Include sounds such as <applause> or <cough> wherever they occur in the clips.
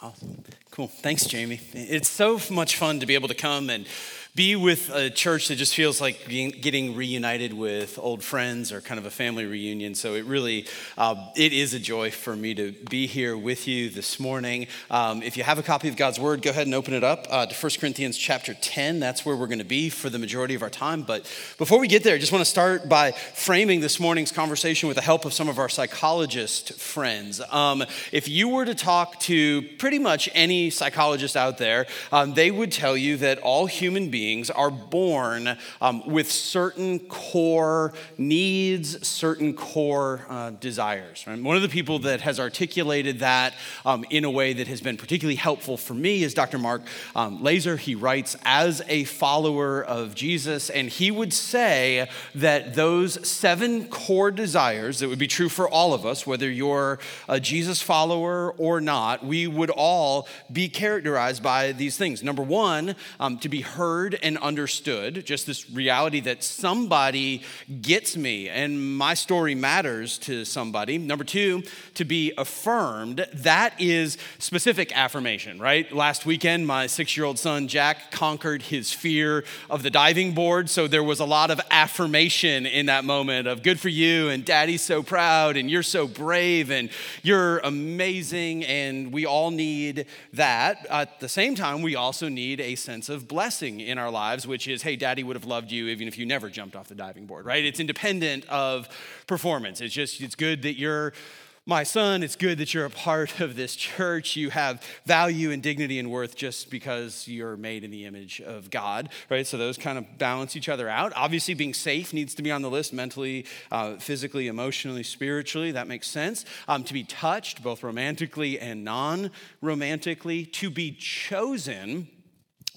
Awesome. Cool. Thanks, Jamie. It's so much fun to be able to come and be with a church that just feels like getting reunited with old friends or kind of a family reunion. So it really, uh, it is a joy for me to be here with you this morning. Um, if you have a copy of God's Word, go ahead and open it up uh, to 1 Corinthians chapter 10. That's where we're going to be for the majority of our time. But before we get there, I just want to start by framing this morning's conversation with the help of some of our psychologist friends. Um, if you were to talk to pretty much any psychologist out there, um, they would tell you that all human beings are born um, with certain core needs, certain core uh, desires. Right? One of the people that has articulated that um, in a way that has been particularly helpful for me is Dr. Mark um, Laaser. He writes as a follower of Jesus, and he would say that those seven core desires that would be true for all of us, whether you're a Jesus follower or not, we would all be characterized by these things. Number one, um, to be heard and understood, just this reality that somebody gets me and my story matters to somebody. Number two, to be affirmed. That is specific affirmation, right? Last weekend, my six year old son, Jack, conquered his fear of the diving board. So there was a lot of affirmation in that moment of good for you, and daddy's so proud, and you're so brave, and you're amazing, and we all need that. At the same time, we also need a sense of blessing in our lives, which is, hey, daddy would have loved you even if you never jumped off the diving board, right? It's independent of performance. It's just, it's good that you're my son, it's good that you're a part of this church. You have value and dignity and worth just because you're made in the image of God, right? So those kind of balance each other out. Obviously, being safe needs to be on the list mentally, uh, physically, emotionally, spiritually. That makes sense. Um, to be touched, both romantically and non romantically. To be chosen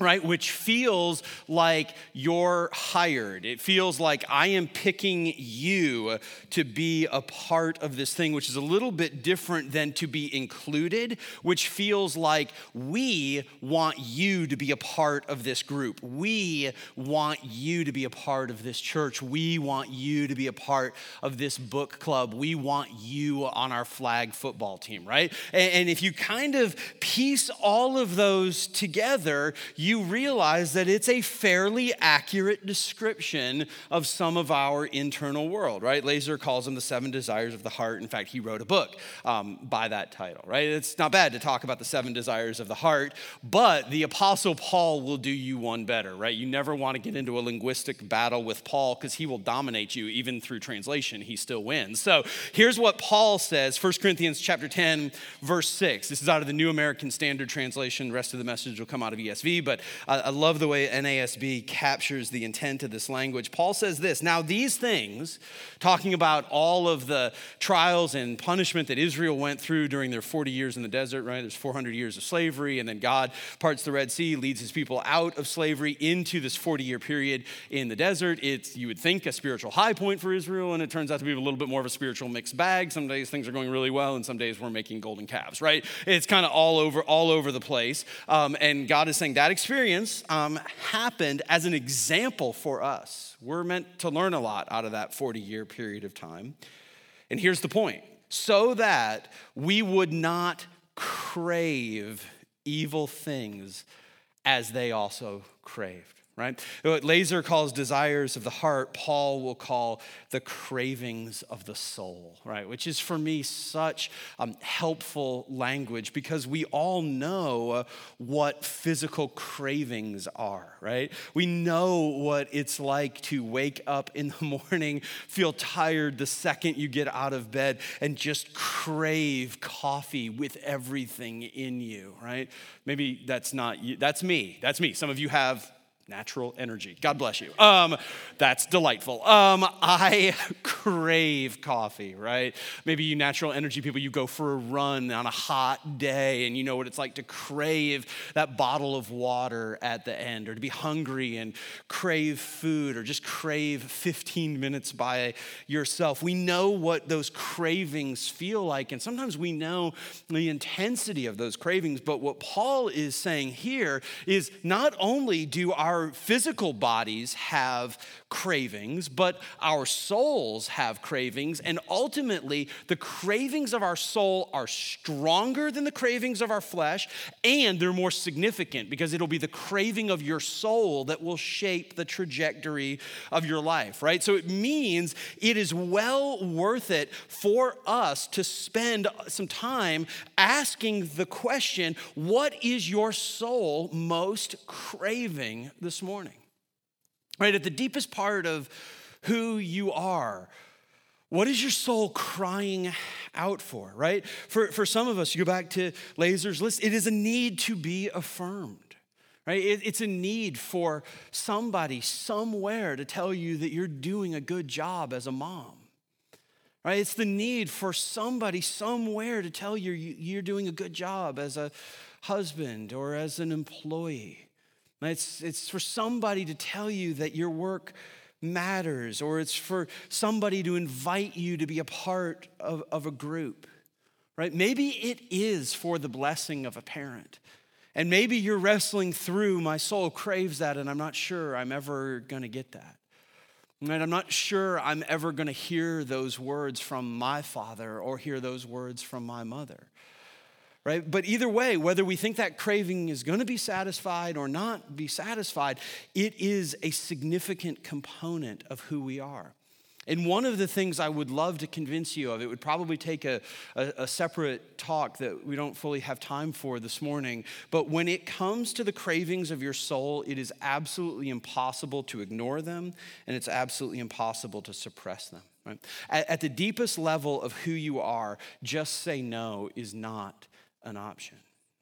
right? Which feels like you're hired. It feels like I am picking you to be a part of this thing, which is a little bit different than to be included, which feels like we want you to be a part of this group. We want you to be a part of this church. We want you to be a part of this book club. We want you on our flag football team, right? And, if you kind of piece all of those together, you you realize that it's a fairly accurate description of some of our internal world, right? Laaser calls them the seven desires of the heart. In fact, he wrote a book um, by that title, right? It's not bad to talk about the seven desires of the heart, but the Apostle Paul will do you one better, right? You never want to get into a linguistic battle with Paul because he will dominate you even through translation. He still wins. So here's what Paul says 1 Corinthians chapter 10, verse 6. This is out of the New American Standard Translation. The rest of the message will come out of ESV, but I, love the way NASB captures the intent of this language. Paul says this Now, these things, talking about all of the trials and punishment that Israel went through during their 40 years in the desert, right? There's 400 years of slavery, and then God parts the Red Sea, leads his people out of slavery into this 40 year period in the desert. It's, you would think, a spiritual high point for Israel, and it turns out to be a little bit more of a spiritual mixed bag. Some days things are going really well, and some days we're making golden calves, right? It's kind of all over, all over the place. Um, and God is saying that experience um, happened as an example for us. We're meant to learn a lot out of that 40 year period of time. And here's the point so that we would not crave evil things as they also craved right? What Laaser calls desires of the heart, Paul will call the cravings of the soul, right? Which is for me such um, helpful language because we all know what physical cravings are, right? We know what it's like to wake up in the <laughs> morning, feel tired the second you get out of bed, and just crave coffee with everything in you, right? Maybe that's not you, that's me. That's me. Some of you have natural energy. God bless you. Um, that's delightful. Um, I <laughs> crave coffee, right? Maybe you natural energy people, you go for a run on a hot day and you know what it's like to crave that bottle of water at the end or to be hungry and crave food or just crave 15 minutes by yourself. We know what those cravings feel like and sometimes we know the intensity of those cravings, but what Paul is saying here is not only do our our physical bodies have cravings, but our souls have cravings. And ultimately, the cravings of our soul are stronger than the cravings of our flesh, and they're more significant because it'll be the craving of your soul that will shape the trajectory of your life, right? So it means it is well worth it for us to spend some time asking the question what is your soul most craving this morning? Right, at the deepest part of who you are, what is your soul crying out for, right? For, for some of us, you go back to Laaser's list, it is a need to be affirmed. Right? It, it's a need for somebody somewhere to tell you that you're doing a good job as a mom. Right? It's the need for somebody somewhere to tell you you're doing a good job as a husband or as an employee. It's, it's for somebody to tell you that your work matters, or it's for somebody to invite you to be a part of, of a group, right? Maybe it is for the blessing of a parent. And maybe you're wrestling through, my soul craves that, and I'm not sure I'm ever gonna get that. Right? I'm not sure I'm ever gonna hear those words from my father or hear those words from my mother right? But either way, whether we think that craving is going to be satisfied or not be satisfied, it is a significant component of who we are. And one of the things I would love to convince you of, it would probably take a, a, a, separate talk that we don't fully have time for this morning. But when it comes to the cravings of your soul, it is absolutely impossible to ignore them, and it's absolutely impossible to suppress them. Right? At, at the deepest level of who you are, just say no is not an option.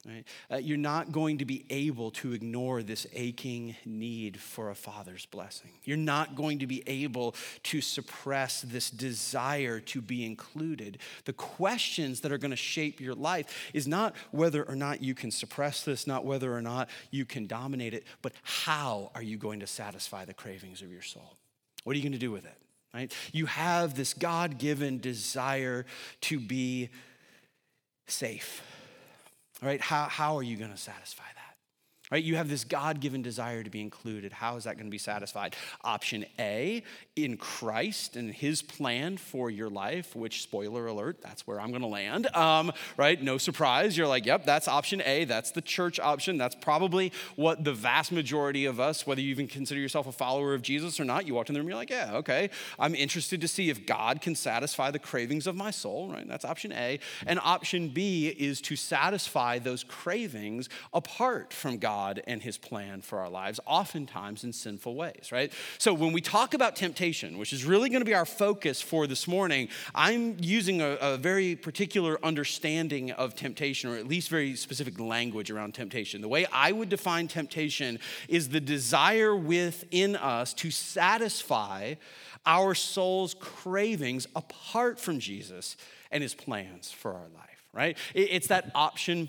Right? Uh, you're not going to be able to ignore this aching need for a father's blessing. You're not going to be able to suppress this desire to be included. The questions that are going to shape your life is not whether or not you can suppress this, not whether or not you can dominate it, but how are you going to satisfy the cravings of your soul? What are you going to do with it? Right? You have this God given desire to be safe right? How, how are you going to satisfy that? Right? You have this God given desire to be included. How is that going to be satisfied? Option A, in Christ and his plan for your life, which, spoiler alert, that's where I'm going to land. Um, right? No surprise. You're like, yep, that's option A. That's the church option. That's probably what the vast majority of us, whether you even consider yourself a follower of Jesus or not, you walk in the room, you're like, yeah, okay. I'm interested to see if God can satisfy the cravings of my soul, right? That's option A. And option B is to satisfy those cravings apart from God God and his plan for our lives, oftentimes in sinful ways, right? So when we talk about temptation, which is really going to be our focus for this morning, I'm using a, a very particular understanding of temptation, or at least very specific language around temptation. The way I would define temptation is the desire within us to satisfy our soul's cravings apart from Jesus and his plans for our life, right? It's that option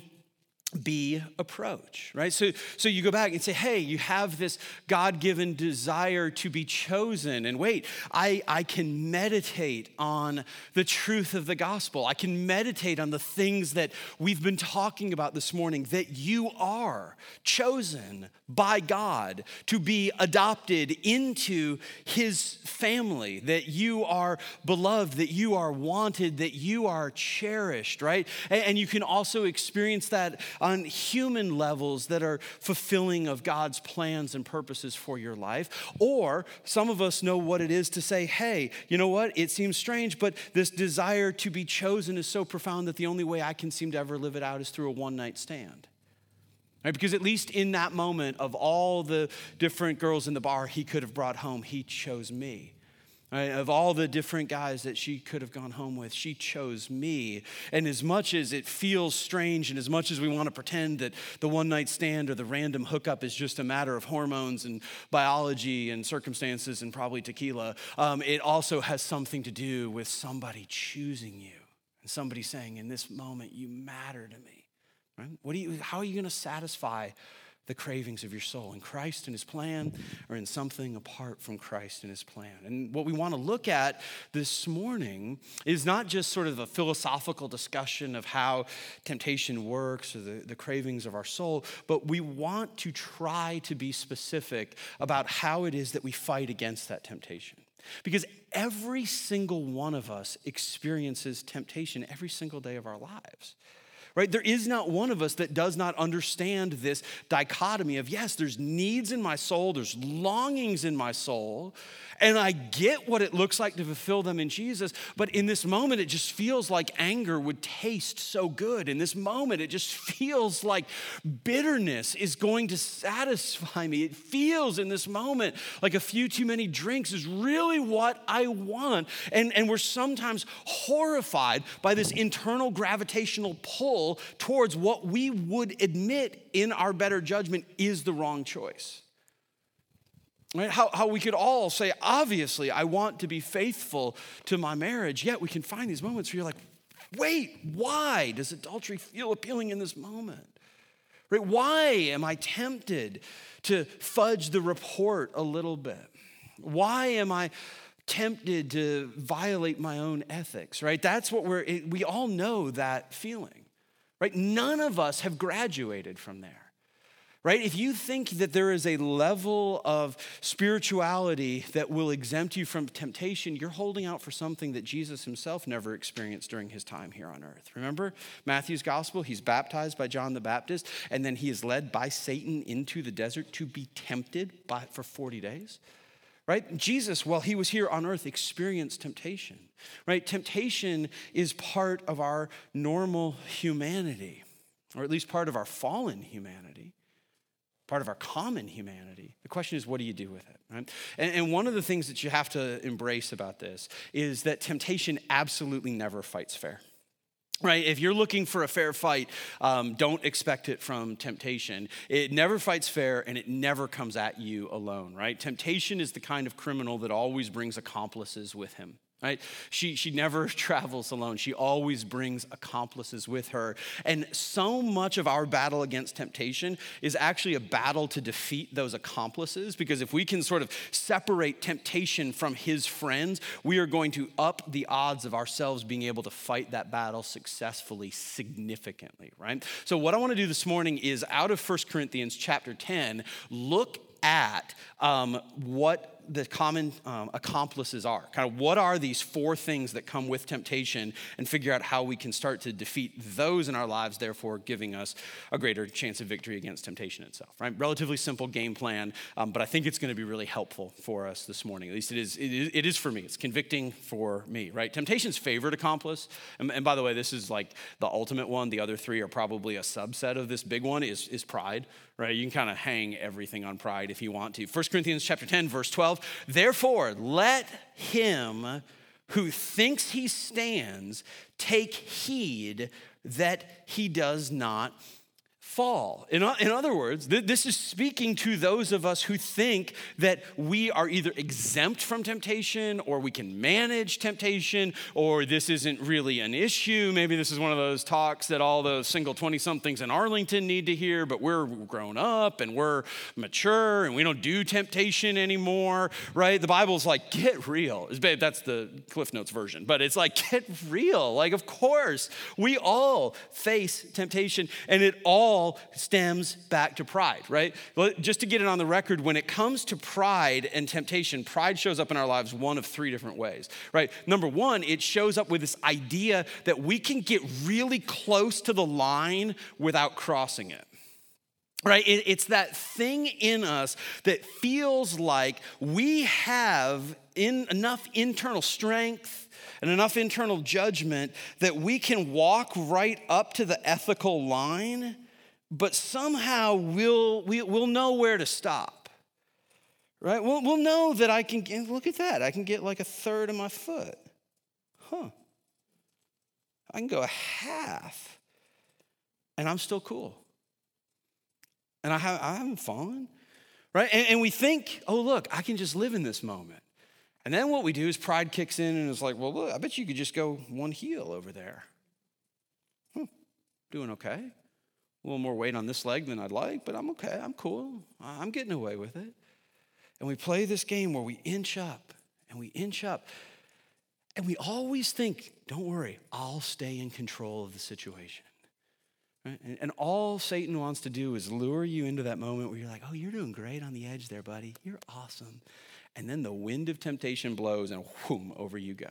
B approach, right? So, so you go back and say, hey, you have this God given desire to be chosen. And wait, I, I can meditate on the truth of the gospel. I can meditate on the things that we've been talking about this morning that you are chosen by God to be adopted into his family, that you are beloved, that you are wanted, that you are cherished, right? And, and you can also experience that on human levels that are fulfilling of God's plans and purposes for your life. Or some of us know what it is to say, hey, you know what? It seems strange, but this desire to be chosen is so profound that the only way I can seem to ever live it out is through a one night stand. Right? Because at least in that moment of all the different girls in the bar he could have brought home, he chose me. Right? Of all the different guys that she could have gone home with, she chose me. And as much as it feels strange, and as much as we want to pretend that the one night stand or the random hookup is just a matter of hormones and biology and circumstances and probably tequila, um, it also has something to do with somebody choosing you and somebody saying, In this moment, you matter to me. Right? What do you, how are you going to satisfy the cravings of your soul in Christ and his plan or in something apart from Christ and his plan. And what we want to look at this morning is not just sort of a philosophical discussion of how temptation works or the, the cravings of our soul, but we want to try to be specific about how it is that we fight against that temptation. Because every single one of us experiences temptation every single day of our lives right? There is not one of us that does not understand this dichotomy of yes, there's needs in my soul, there's longings in my soul, and I get what it looks like to fulfill them in Jesus. But in this moment, it just feels like anger would taste so good. In this moment, it just feels like bitterness is going to satisfy me. It feels in this moment like a few too many drinks is really what I want. And, and we're sometimes horrified by this internal gravitational pull towards what we would admit in our better judgment is the wrong choice. Right? How, how we could all say, obviously, I want to be faithful to my marriage, yet we can find these moments where you're like, wait, why does adultery feel appealing in this moment? Right? Why am I tempted to fudge the report a little bit? Why am I tempted to violate my own ethics? Right? That's what we're, we all know that feeling. Right? None of us have graduated from there right? If you think that there is a level of spirituality that will exempt you from temptation, you're holding out for something that Jesus himself never experienced during his time here on earth. Remember Matthew's gospel? He's baptized by John the Baptist, and then he is led by Satan into the desert to be tempted by, for 40 days. Right? Jesus, while he was here on earth, experienced temptation. Right? Temptation is part of our normal humanity, or at least part of our fallen humanity part of our common humanity. The question is, what do you do with it? Right? And, and, one of the things that you have to embrace about this is that temptation absolutely never fights fair. Right? If you're looking for a fair fight, um, don't expect it from temptation. It never fights fair and it never comes at you alone, right? Temptation is the kind of criminal that always brings accomplices with him right? She, she never <laughs> travels alone. She always brings accomplices with her. And so much of our battle against temptation is actually a battle to defeat those accomplices because if we can sort of separate temptation from his friends we are going to up the odds of ourselves being able to fight that battle successfully significantly right? So what i want to do this morning is out of 1 corinthians chapter 10 look at um, what the common um, accomplices are. Kind of what are these four things that come with temptation and figure out how we can start to defeat those in our lives, therefore giving us a greater chance of victory against temptation itself, right? Relatively simple game plan, um, but I think it's going to be really helpful for us this morning. At least it is, it is, it is for me. It's convicting for me, right? Temptation's favorite accomplice, and, and by the way, this is like the ultimate one. The other three are probably a subset of this big one is, is pride, right? You can kind of hang everything on pride if you want to. 1 Corinthians chapter 10, verse 12. Therefore, let him who thinks he stands take heed that he does not fall. In, in other words, th- this is speaking to those of us who think that we are either exempt from temptation or we can manage temptation or this isn't really an issue. Maybe this is one of those talks that all the single 20 somethings in Arlington need to hear, but we're grown up and we're mature and we don't do temptation anymore, right? The Bible's like, get real. babe. That's the Cliff Notes version, but it's like, get real. Like, of course, we all face temptation and it all all stems back to pride, right? Just to get it on the record, when it comes to pride and temptation, pride shows up in our lives one of three different ways, right? Number one, it shows up with this idea that we can get really close to the line without crossing it right? it's that thing in us that feels like we have in, enough internal strength and enough internal judgment that we can walk right up to the ethical line but somehow we'll, we, will we will know where to stop. Right? We'll, we'll know that I can get, look at that, I can get like a third of my foot. Huh. I can go a half, and I'm still cool. And I, have, I haven't fallen. Right? And, and we think, oh, look, I can just live in this moment. And then what we do is pride kicks in and it's like, well, look, I bet you could just go one heel over there. Hmm, doing okay. A little more weight on this leg than I'd like, but I'm okay. I'm cool. I'm getting away with it. And we play this game where we inch up and we inch up. And we always think, don't worry, I'll stay in control of the situation. Right? And, and, all Satan wants to do is lure you into that moment where you're like, oh, you're doing great on the edge there, buddy. You're awesome. And then the wind of temptation blows and whoom, over you go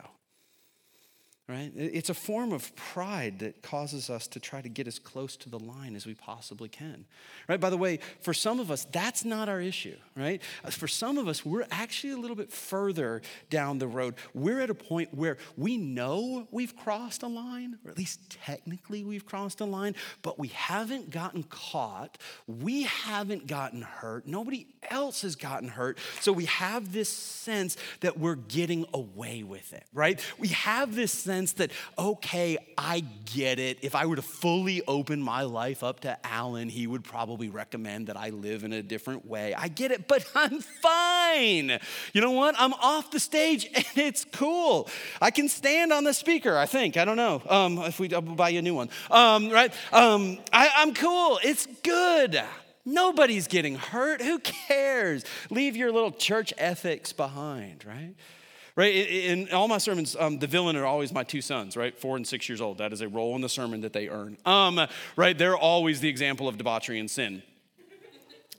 right? It's a form of pride that causes us to try to get as close to the line as we possibly can, right? By the way, for some of us, that's not our issue, right? Uh, for some of us, we're actually a little bit further down the road. We're at a point where we know we've crossed a line, or at least technically we've crossed a line, but we haven't gotten caught. We haven't gotten hurt. Nobody else has gotten hurt. So we have this sense that we're getting away with it, right? We have this sense sense that, okay, I get it. If I were to fully open my life up to Alan, he would probably recommend that I live in a different way. I get it, but <laughs> I'm fine. You know what? I'm off the stage <laughs> and it's cool. I can stand on the speaker, I think. I don't know. Um, if we, I'll buy you a new one. Um, right? Um, I, I'm cool. It's good. Nobody's getting hurt. Who cares? Leave your little church ethics behind, right? Right? In, all my sermons, um, the villain are always my two sons, right? Four and six years old. That is a role in the sermon that they earn, um, right? They're always the example of debauchery and sin.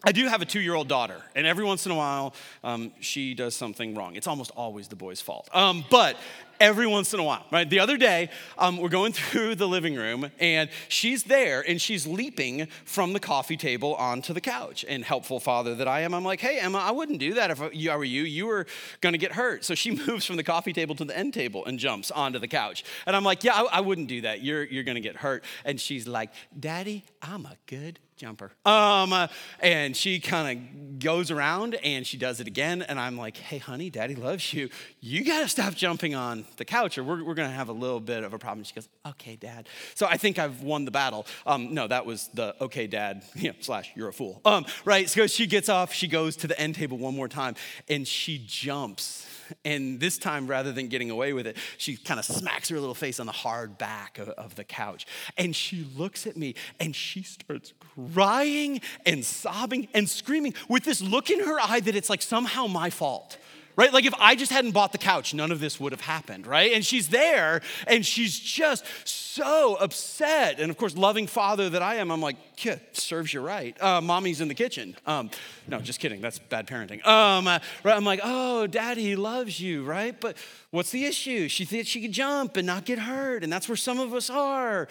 I do have a two year old daughter, and every once in a while, um, she does something wrong. It's almost always the boy's fault. Um, but every once in a while, right? The other day, um, we're going <laughs> through the living room, and she's there, and she's leaping from the coffee table onto the couch. And helpful father that I am, I'm like, hey, Emma, I wouldn't do that if I were you. You were going to get hurt. So she <laughs> moves from the coffee table to the end table and jumps onto the couch. And I'm like, yeah, I, I wouldn't do that. You're, you're going to get hurt. And she's like, Daddy, I'm a good jumper. Um, uh, and she kind of goes around and she does it again. And I'm like, hey, honey, daddy loves you. You got to stop jumping on the couch or we're, we're going to have a little bit of a problem. She goes, okay, dad. So I think I've won the battle. Um, no, that was the okay, dad, <laughs> you know, slash, you're a fool. Um, right? So she gets off, she goes to the end table one more time and she jumps and this time, rather than getting away with it, she kind of smacks her little face on the hard back of, of the couch. And she looks at me and she starts crying and sobbing and screaming with this look in her eye that it's like somehow my fault right? Like if I just hadn't bought the couch, none of this would have happened, right? And she's there and she's just so upset. And of course, loving father that I am, I'm like, yeah, serves you right. Uh, mommy's in the kitchen. Um, no, just kidding. That's bad parenting. Um, right? I'm like, oh, daddy loves you, right? But what's the issue? She thinks she could jump and not get hurt. And that's where some of us are.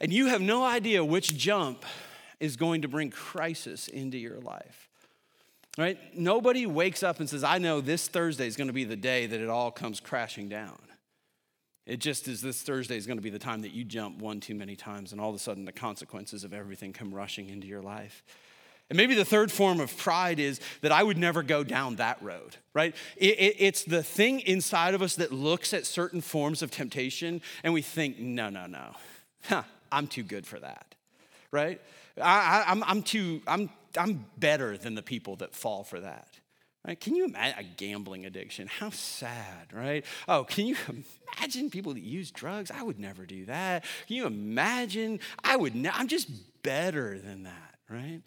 And you have no idea which jump is going to bring crisis into your life right? Nobody wakes up and says, I know this Thursday is going to be the day that it all comes crashing down. It just is this Thursday is going to be the time that you jump one too many times, and all of a sudden the consequences of everything come rushing into your life. And maybe the third form of pride is that I would never go down that road, right? It, it, it's the thing inside of us that looks at certain forms of temptation and we think, no, no, no, huh, I'm too good for that, right? I, I'm, I'm too, I'm I'm better than the people that fall for that. Right? Can you imagine a gambling addiction? How sad, right? Oh, can you imagine people that use drugs? I would never do that. Can you imagine? I would. Ne- I'm just better than that, right?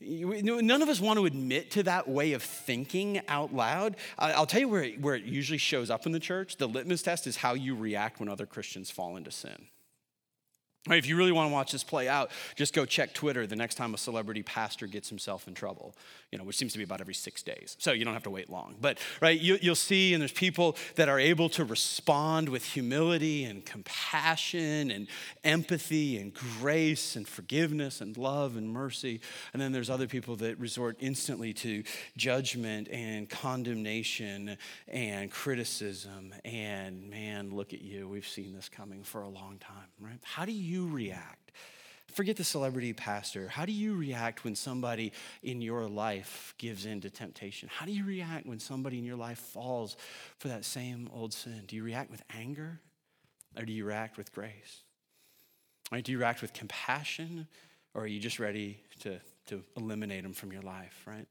None of us want to admit to that way of thinking out loud. I'll tell you where it, where it usually shows up in the church. The litmus test is how you react when other Christians fall into sin. If you really want to watch this play out, just go check Twitter the next time a celebrity pastor gets himself in trouble, you know, which seems to be about every six days. So you don't have to wait long. But, right, you, will see, and there's people that are able to respond with humility and compassion and empathy and grace and forgiveness and love and mercy. And then there's other people that resort instantly to judgment and condemnation and criticism. And man, look at you. We've seen this coming for a long time, right? How do you you react? Forget the celebrity pastor. How do you react when somebody in your life gives in to temptation? How do you react when somebody in your life falls for that same old sin? Do you react with anger or do you react with grace? Right? Do you react with compassion or are you just ready to, to eliminate them from your life, right?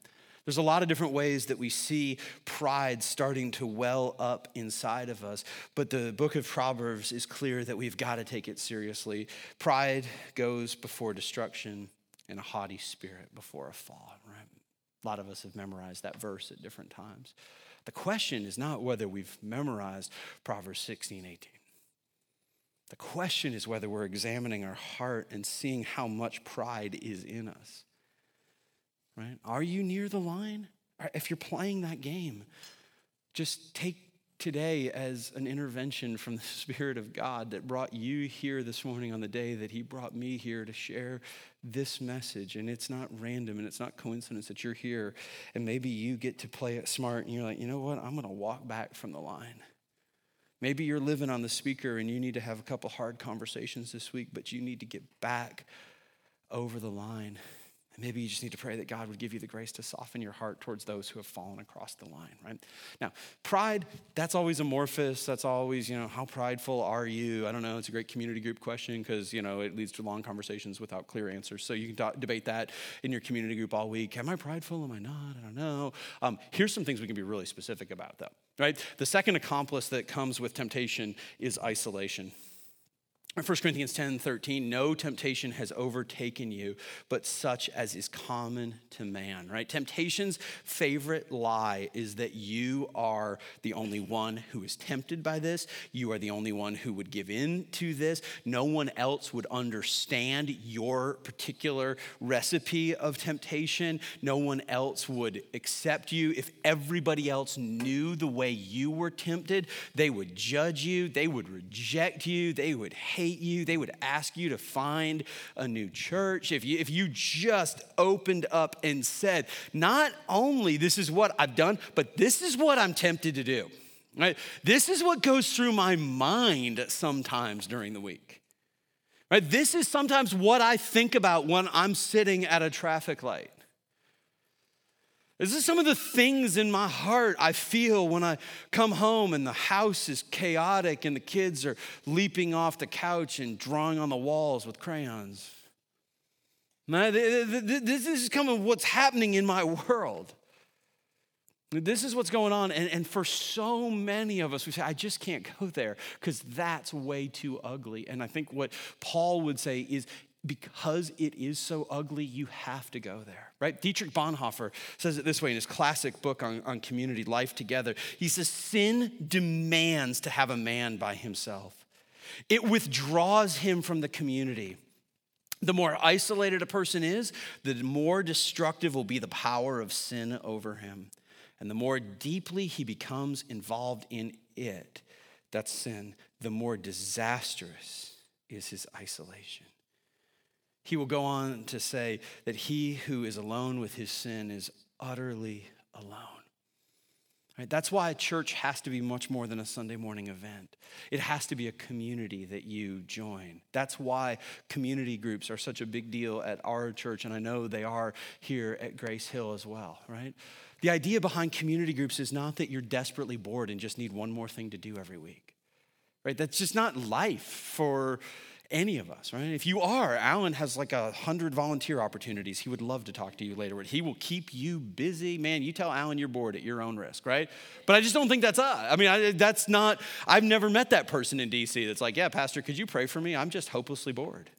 There's a lot of different ways that we see pride starting to well up inside of us, but the book of Proverbs is clear that we've got to take it seriously. Pride goes before destruction, and a haughty spirit before a fall, right? A lot of us have memorized that verse at different times. The question is not whether we've memorized Proverbs 16, 18. The question is whether we're examining our heart and seeing how much pride is in us right? Are you near the line? Uh, if you're playing that game, just take today as an intervention from the <laughs> Spirit of God that brought you here this morning on the day that He brought me here to share this message. And it's not random and it's not coincidence that you're here. And maybe you get to play it smart and you're like, you know what? I'm going to walk back from the line. Maybe you're living on the speaker and you need to have a couple hard conversations this week, but you need to get back over the line maybe you just need to pray that God would give you the grace to soften your heart towards those who have fallen across the line, right? Now, pride, that's always amorphous. That's always, you know, how prideful are you? I don't know. It's a great community group question because, you know, it leads to long conversations without clear answers. So you can debate that in your community group all week. Am I prideful? Am I not? I don't know. Um, here's some things we can be really specific about, though, right? The second accomplice that comes with temptation is isolation. 1 Corinthians 10 13, no temptation has overtaken you, but such as is common to man, right? Temptation's favorite lie is that you are the only one who is tempted by this. You are the only one who would give in to this. No one else would understand your particular recipe of temptation. No one else would accept you. If everybody else knew the way you were tempted, they would judge you, they would reject you, they would hate hate you. They would ask you to find a new church. If you, if you just opened up and said, not only this is what I've done, but this is what I'm tempted to do. Right? This is what goes through my mind sometimes during the week. Right? This is sometimes what I think about when I'm sitting at a traffic light. This is some of the things in my heart I feel when I come home and the house is chaotic and the kids are leaping off the couch and drawing on the walls with crayons. This is kind of what's happening in my world. This is what's going on. And, and for so many of us, we say, I just can't go there because that's way too ugly. And I think what Paul would say is because it is so ugly, you have to go there, right? Dietrich Bonhoeffer says it this way in his classic book on, on community life together. He says, Sin demands to have a man by himself, it withdraws him from the community. The more isolated a person is, the more destructive will be the power of sin over him. And the more deeply he becomes involved in it, that's sin, the more disastrous is his isolation. He will go on to say that he who is alone with his sin is utterly alone. Right? That's why a church has to be much more than a Sunday morning event. It has to be a community that you join. That's why community groups are such a big deal at our church, and I know they are here at Grace Hill as well, right? The idea behind community groups is not that you're desperately bored and just need one more thing to do every week, right? That's just not life for any of us, right? If you are, Alan has like a hundred volunteer opportunities. He would love to talk to you later. He will keep you busy. Man, you tell Alan you're bored at your own risk, right? But I just don't think that's us. I mean, I, that's not, I've never met that person in DC that's like, yeah, Pastor, could you pray for me? I'm just hopelessly bored.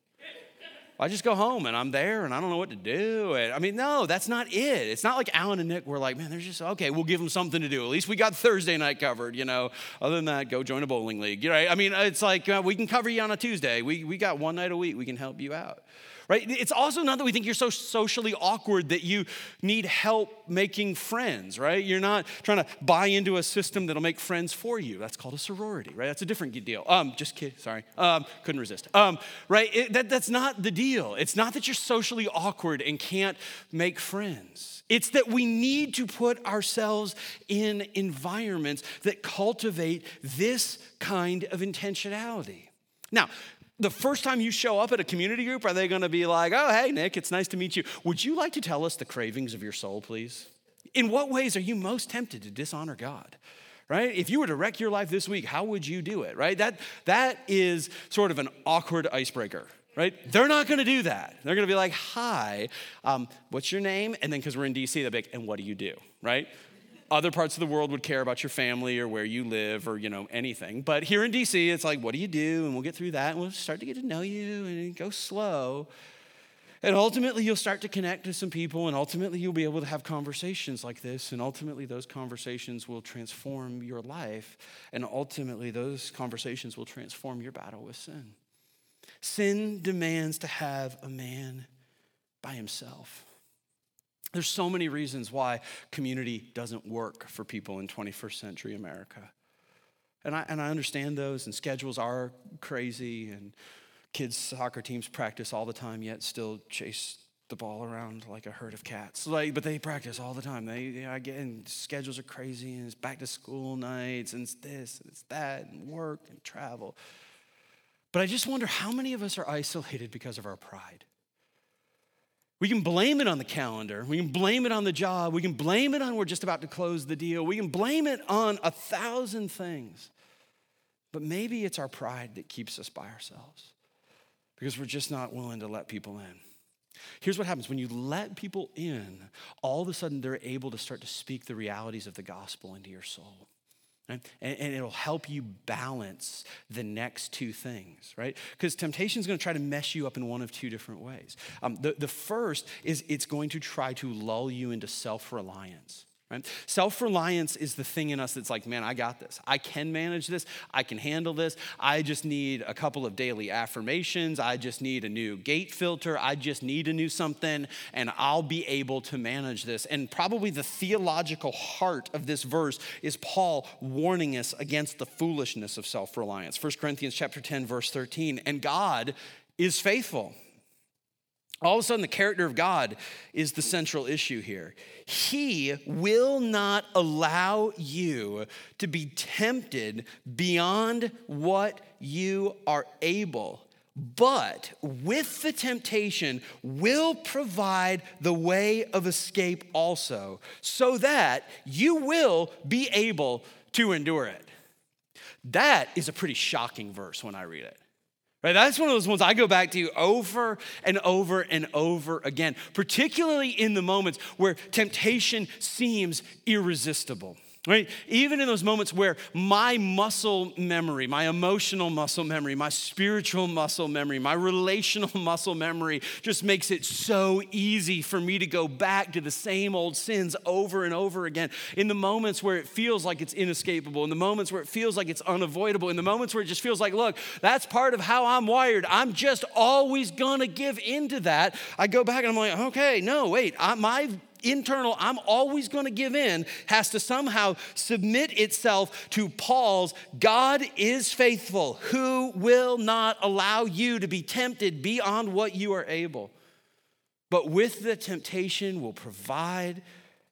I just go home and I'm there and I don't know what to do. And, I mean, no, that's not it. It's not like Alan and Nick were like, man, they're just, okay, we'll give them something to do. At least we got Thursday night covered, you know. Other than that, go join a bowling league. You know, I mean, it's like uh, we can cover you on a Tuesday. We, we got one night a week. We can help you out right? It's also not that we think you're so socially awkward that you need help making friends, right? You're not trying to buy into a system that'll make friends for you. That's called a sorority, right? That's a different deal. Um, just kidding, sorry. Um, couldn't resist. Um, right? It, that, that's not the deal. It's not that you're socially awkward and can't make friends. It's that we need to put ourselves in environments that cultivate this kind of intentionality. Now, the first time you show up at a community group, are they going to be like, oh, hey, Nick, it's nice to meet you. Would you like to tell us the cravings of your soul, please? In what ways are you most tempted to dishonor God? Right? If you were to wreck your life this week, how would you do it? Right? That, that is sort of an awkward icebreaker right? They're not going to do that. They're going to be like, "Hi, um, what's your name?" And then because we're in DC, they'll be like, "And what do you do?" Right? Other parts of the world would care about your family or where you live or you know anything, but here in DC, it's like, "What do you do?" And we'll get through that, and we'll start to get to know you, and go slow. And ultimately, you'll start to connect to some people, and ultimately, you'll be able to have conversations like this. And ultimately, those conversations will transform your life. And ultimately, those conversations will transform your battle with sin. Sin demands to have a man by himself. There's so many reasons why community doesn't work for people in 21st century America. And I, and I understand those, and schedules are crazy, and kids' soccer teams practice all the time, yet still chase the ball around like a herd of cats. Like, but they practice all the time. They, you know, again, schedules are crazy, and it's back to school nights, and it's this, and it's that, and work, and travel. But I just wonder how many of us are isolated because of our pride. We can blame it on the calendar. We can blame it on the job. We can blame it on we're just about to close the deal. We can blame it on a thousand things. But maybe it's our pride that keeps us by ourselves because we're just not willing to let people in. Here's what happens when you let people in, all of a sudden they're able to start to speak the realities of the gospel into your soul. Right? And, and, it'll help you balance the next two things, right? Because temptation is going to try to mess you up in one of two different ways. Um, the, the first is it's going to try to lull you into self reliance. Right? Self reliance is the thing in us that's like, man, I got this. I can manage this. I can handle this. I just need a couple of daily affirmations. I just need a new gate filter. I just need a new something, and I'll be able to manage this. And probably the theological heart of this verse is Paul warning us against the foolishness of self reliance. 1 Corinthians chapter 10, verse 13. And God is faithful all of a sudden, the character of God is the central issue here. He will not allow you to be tempted beyond what you are able, but with the temptation, will provide the way of escape also, so that you will be able to endure it. That is a pretty shocking verse when I read it. Right? That's one of those ones I go back to over and over and over again, particularly in the moments where temptation seems irresistible. Right? Even in those moments where my muscle memory, my emotional muscle memory, my spiritual muscle memory, my relational <laughs> muscle memory just makes it so easy for me to go back to the same old sins over and over again. In the moments where it feels like it's inescapable, in the moments where it feels like it's unavoidable, in the moments where it just feels like, look, that's part of how I'm wired. I'm just always gonna give into that. I go back and I'm like, okay, no, wait, I, my internal, I'm always going to give in, has to somehow submit itself to Paul's God is faithful, who will not allow you to be tempted beyond what you are able. But with the temptation, will provide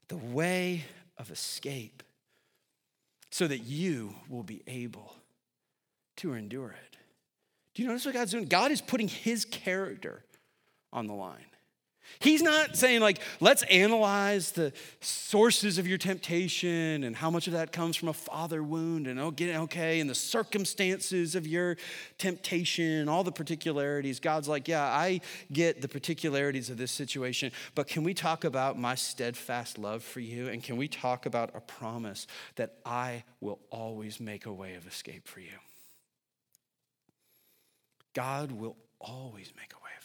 the way of escape so that you will be able to endure it. Do you notice what God's doing? God is putting his character on the line. He's not saying, like, let's analyze the sources of your temptation and how much of that comes from a father wound and oh, okay, and the circumstances of your temptation, all the particularities. God's like, yeah, I get the particularities of this situation, but can we talk about my steadfast love for you? And can we talk about a promise that I will always make a way of escape for you? God will always make a way.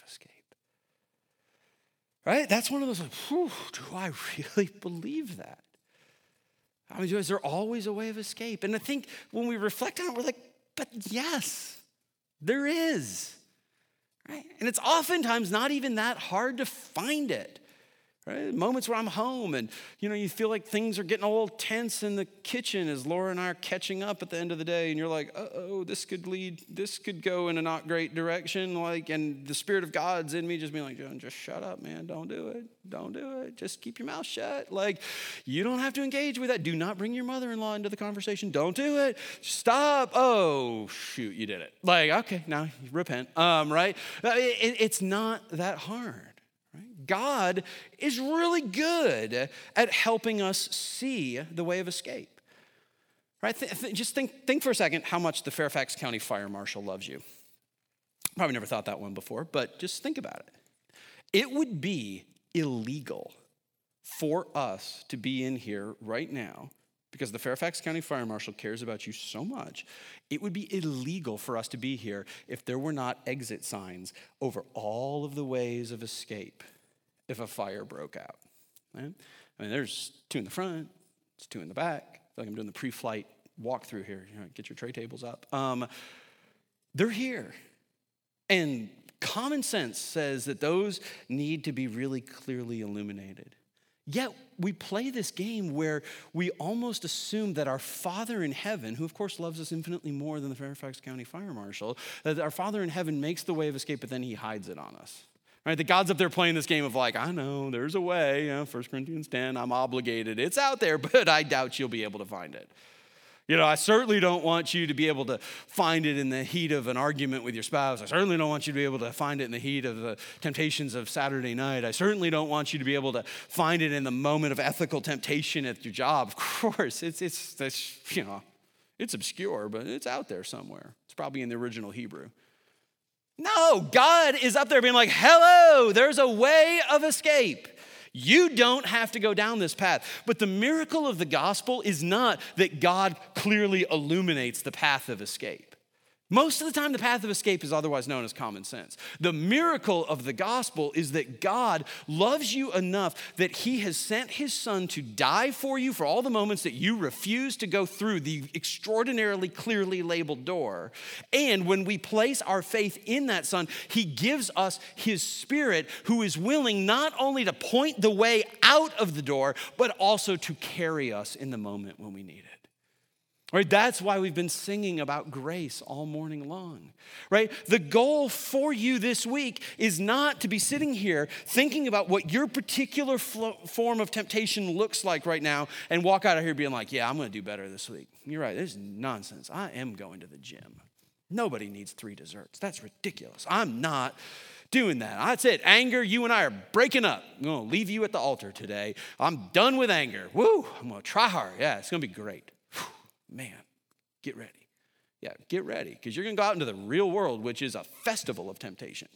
Right? That's one of those like, whew, do I <laughs> really believe that? I mean, is there always a way of escape? And I think when we reflect on it, we're like, but yes, there is. Right? And it's oftentimes not even that hard to find it. Right? Moments where I'm home and you know you feel like things are getting a little tense in the kitchen as Laura and I are catching up at the end of the day, and you're like, oh, this could lead, this could go in a not great direction. Like, and the Spirit of God's in me just being like, John, just shut up, man. Don't do it. Don't do it. Just keep your mouth shut. Like, you don't have to engage with that. Do not bring your mother-in-law into the conversation. Don't do it. Stop. Oh, shoot, you did it. Like, okay, now repent. Um, right? It, it's not that hard. God is really good at helping us see the way of escape. Right? Th- th- just think, think for a second how much the Fairfax County Fire Marshal loves you. Probably never thought that one before, but just think about it. It would be illegal for us to be in here right now because the Fairfax County Fire Marshal cares about you so much. It would be illegal for us to be here if there were not exit signs over all of the ways of escape if a fire broke out. Right? I mean, there's two in the front, it's two in the back. I feel like I'm doing the pre flight walkthrough here. You know, get your tray tables up. Um, they're here. And common sense says that those need to be really clearly illuminated. Yet we play this game where we almost assume that our Father in heaven, who of course loves us infinitely more than the Fairfax County Fire Marshal, that our Father in heaven makes the way of escape, but then he hides it on us. Right? The God's up there playing this game of like, I know, there's a way, you know, 1 Corinthians 10, I'm obligated. It's out there, <laughs> but I doubt you'll be able to find it. You know, I certainly don't want you to be able to find it in the heat of an argument with your spouse. I certainly don't want you to be able to find it in the heat of the temptations of Saturday night. I certainly don't want you to be able to find it in the moment of ethical temptation at your job. Of <laughs> course, it's, it's, it's you know, it's obscure, but it's out there somewhere. It's probably in the original Hebrew. No, God is up there being like, hello, there's a way of escape. You don't have to go down this path. But the miracle of the gospel is not that God clearly illuminates the path of escape. Most of the time, the path of escape is otherwise known as common sense. The miracle of the gospel is that God loves you enough that he has sent his son to die for you for all the moments that you refuse to go through the extraordinarily clearly labeled door. And when we place our faith in that son, he gives us his spirit who is willing not only to point the way out of the door, but also to carry us in the moment when we need it. Right? That's why we've been singing about grace all morning long. Right? The goal for you this week is not to be sitting here thinking about what your particular flo- form of temptation looks like right now and walk out of here being like, yeah, I'm going to do better this week. You're right. This is nonsense. I am going to the gym. Nobody needs three desserts. That's ridiculous. I'm not doing that. That's it. Anger, you and I are breaking up. I'm going to leave you at the altar today. I'm done with anger. Woo, I'm going to try hard. Yeah, it's going to be great man, get ready. Yeah, get ready because you're going to go out into the real world, which is a festival of temptation.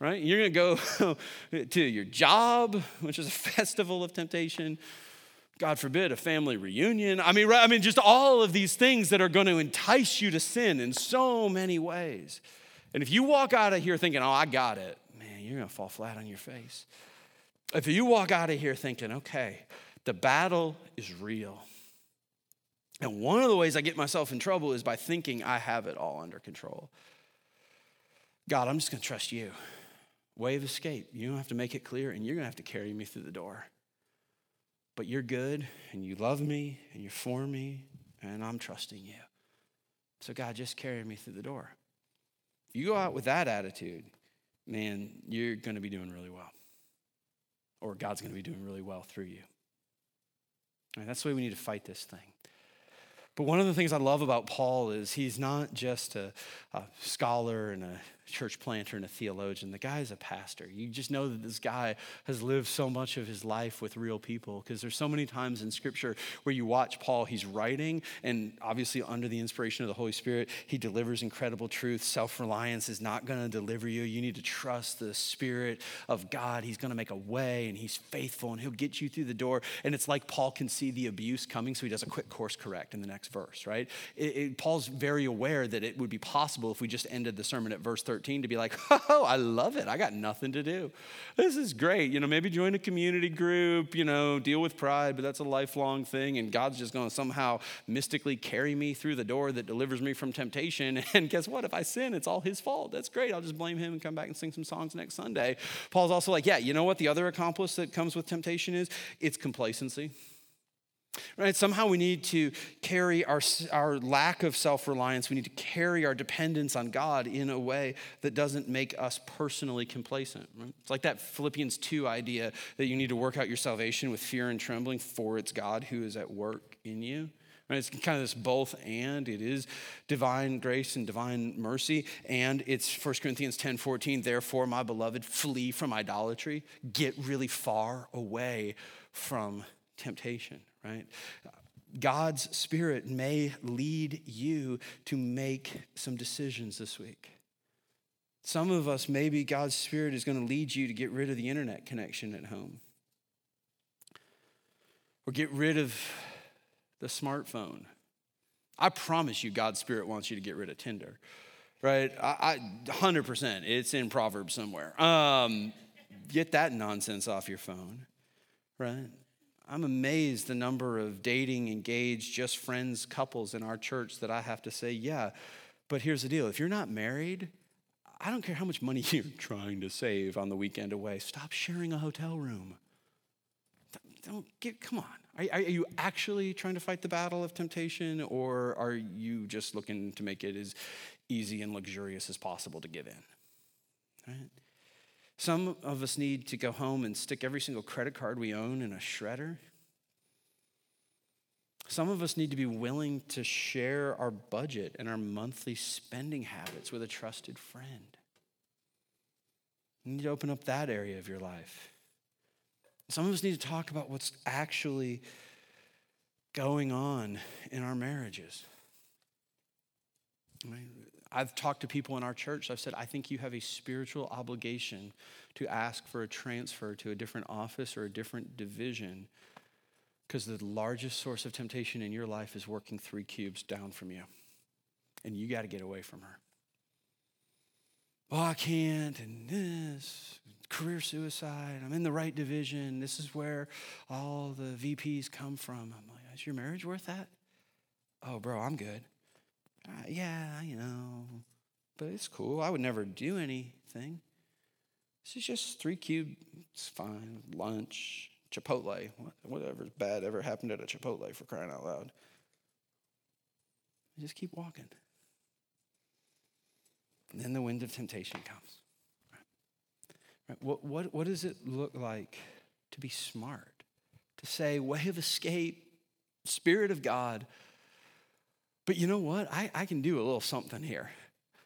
Right? You're going to go <laughs> to your job, which is a <laughs> festival of temptation. God forbid, a family reunion. I mean, right, I mean, just all of these things that are going to entice you to sin in so many ways. And if you walk out of here thinking, oh, I got it, man, you're going to fall flat on your face. If you walk out of here thinking, okay, the battle is real, and one of the ways I get myself in trouble is by thinking I have it all under control. God, I'm just going to trust you. Way of escape. You don't have to make it clear, and you're going to have to carry me through the door. But you're good, and you love me, and you're for me, and I'm trusting you. So, God, just carry me through the door. If you go out with that attitude, man, you're going to be doing really well. Or God's going to be doing really well through you. that's the way we need to fight this thing. But one of the things I love about Paul is he's not just a, a scholar and a church planter and a theologian. The guy is a pastor. You just know that this guy has lived so much of his life with real people because there's so many times in scripture where you watch Paul, he's writing, and obviously under the inspiration of the Holy Spirit, he delivers incredible truth. Self reliance is not going to deliver you. You need to trust the Spirit of God. He's going to make a way and he's faithful and he'll get you through the door. And it's like Paul can see the abuse coming, so he does a quick course correct in the next verse, right? It, it, Paul's very aware that it would be possible if we just ended the sermon at verse 13 13 to be like, <laughs> oh, I love it. I got nothing to do. This is great. You know, maybe join a community group, you know, deal with pride, but that's a lifelong thing. And God's just going to somehow mystically carry me through the door that delivers me from temptation. <laughs> And guess what? If I sin, it's all his fault. That's great. I'll just blame him and come back and sing some songs next Sunday. Paul's also like, yeah, you know what the other accomplice that comes with temptation is? It's complacency. Right? Somehow we need to carry our, our lack of self reliance, we need to carry our dependence on God in a way that doesn't make us personally complacent. Right? It's like that Philippians 2 idea that you need to work out your salvation with fear and trembling, for it's God who is at work in you. Right? It's kind of this both and. It is divine grace and divine mercy. And it's 1 Corinthians 10 14. Therefore, my beloved, flee from idolatry. Get really far away from temptation right? God's Spirit may lead you to make some decisions this week. Some of us, maybe God's Spirit is going to lead you to get rid of the internet connection at home or get rid of the smartphone. I promise you, God's Spirit wants you to get rid of Tinder, right? I, I 100%. It's in Proverbs somewhere. Um, get that nonsense off your phone, right? I'm amazed the number of dating, engaged, just friends couples in our church that I have to say, yeah, but here's the deal if you're not married, I don't care how much money <laughs> you're trying to save on the weekend away, stop sharing a hotel room. Don't get, come on. Are, are you actually trying to fight the battle of temptation, or are you just looking to make it as easy and luxurious as possible to give in? Right? Some of us need to go home and stick every single credit card we own in a shredder. Some of us need to be willing to share our budget and our monthly spending habits with a trusted friend. You need to open up that area of your life. Some of us need to talk about what's actually going on in our marriages. I've talked to people in our church. I've said, I think you have a spiritual obligation to ask for a transfer to a different office or a different division because the largest source of temptation in your life is working three cubes down from you. And you got to get away from her. Well, I can't, and this, career suicide. I'm in the right division. This is where all the VPs come from. I'm like, is your marriage worth that? Oh, bro, I'm good. Uh, yeah, you know, but it's cool. I would never do anything. This is just three cube. It's fine. Lunch, Chipotle, whatever's bad ever happened at a Chipotle for crying out loud. Just keep walking. And then the wind of temptation comes. Right? What, what, what does it look like to be smart? To say, way of escape, Spirit of God, but you know what? I, I can do a little something here.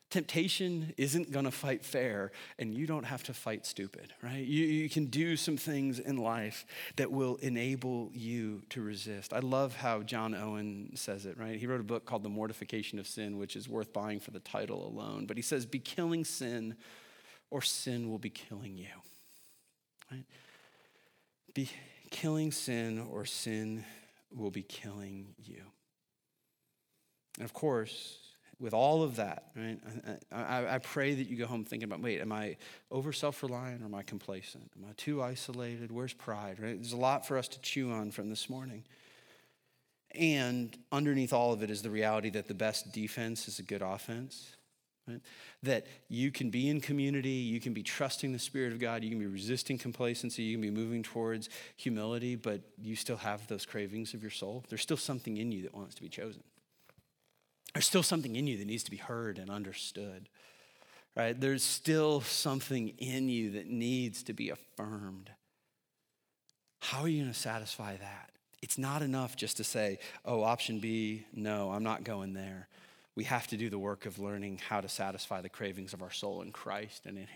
Temptation isn't going to fight fair, and you don't have to fight stupid, right? You, you can do some things in life that will enable you to resist. I love how John Owen says it, right? He wrote a book called The Mortification of Sin, which is worth buying for the title alone. But he says, Be killing sin, or sin will be killing you, right? Be killing sin, or sin will be killing you. And of course, with all of that, right, I, I, pray that you go home thinking about wait, am I over self reliant or am I complacent? Am I too isolated? Where's pride, right? There's a lot for us to chew on from this morning. And underneath all of it is the reality that the best defense is a good offense. Right? That you can be in community, you can be trusting the Spirit of God, you can be resisting complacency, you can be moving towards humility, but you still have those cravings of your soul. There's still something in you that wants to be chosen. There's still something in you that needs to be heard and understood, right? There's still something in you that needs to be affirmed. How are you going to satisfy that? It's not enough just to say, oh, option B, no, I'm not going there. We have to do the work of learning how to satisfy the cravings of our soul in Christ and in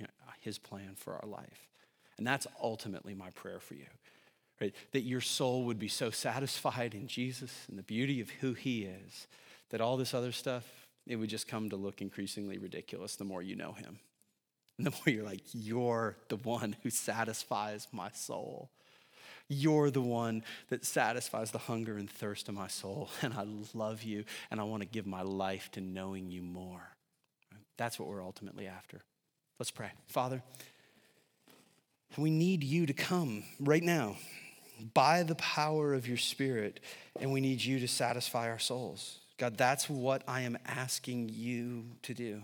His plan for our life. And that's ultimately my prayer for you. Right? That your soul would be so satisfied in Jesus and the beauty of who He is that all this other stuff, it would just come to look increasingly ridiculous the more you know him. And <laughs> the more you're like, you're the one who satisfies my soul. You're the one that satisfies the hunger and thirst of my soul. <laughs> And I love you, and I want to give my life to knowing you more. That's what we're ultimately after. Let's pray. Father, we need you to come right now by the power of your Spirit, and we need you to satisfy our souls. God, that's what I am asking you to do.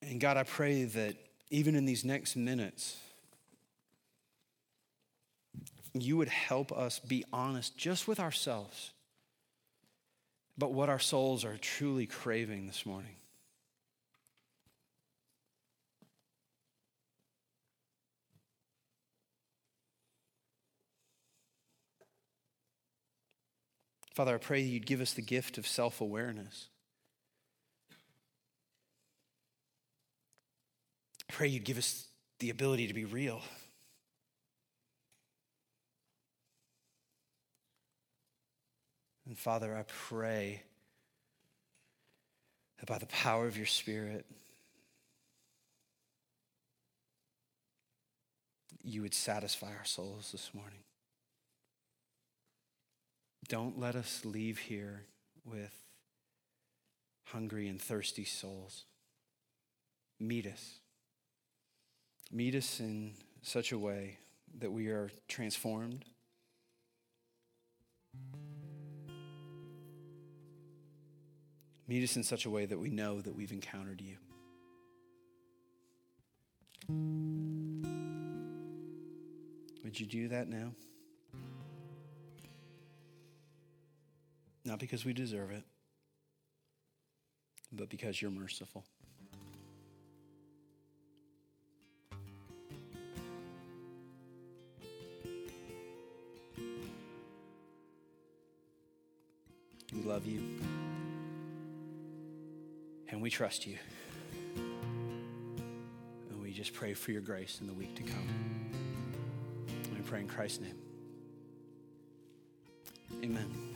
And God, I pray that even in these next minutes, you would help us be honest just with ourselves about what our souls are truly craving this morning. Father, I pray you'd give us the gift of self awareness. I pray you'd give us the ability to be real. And Father, I pray that by the power of your Spirit, you would satisfy our souls this morning. Don't let us leave here with hungry and thirsty souls. Meet us. Meet us in such a way that we are transformed. Meet us in such a way that we know that we've encountered you. Would you do that now? Not because we deserve it, but because you're merciful. We love you. And we trust you. And we just pray for your grace in the week to come. We pray in Christ's name. Amen.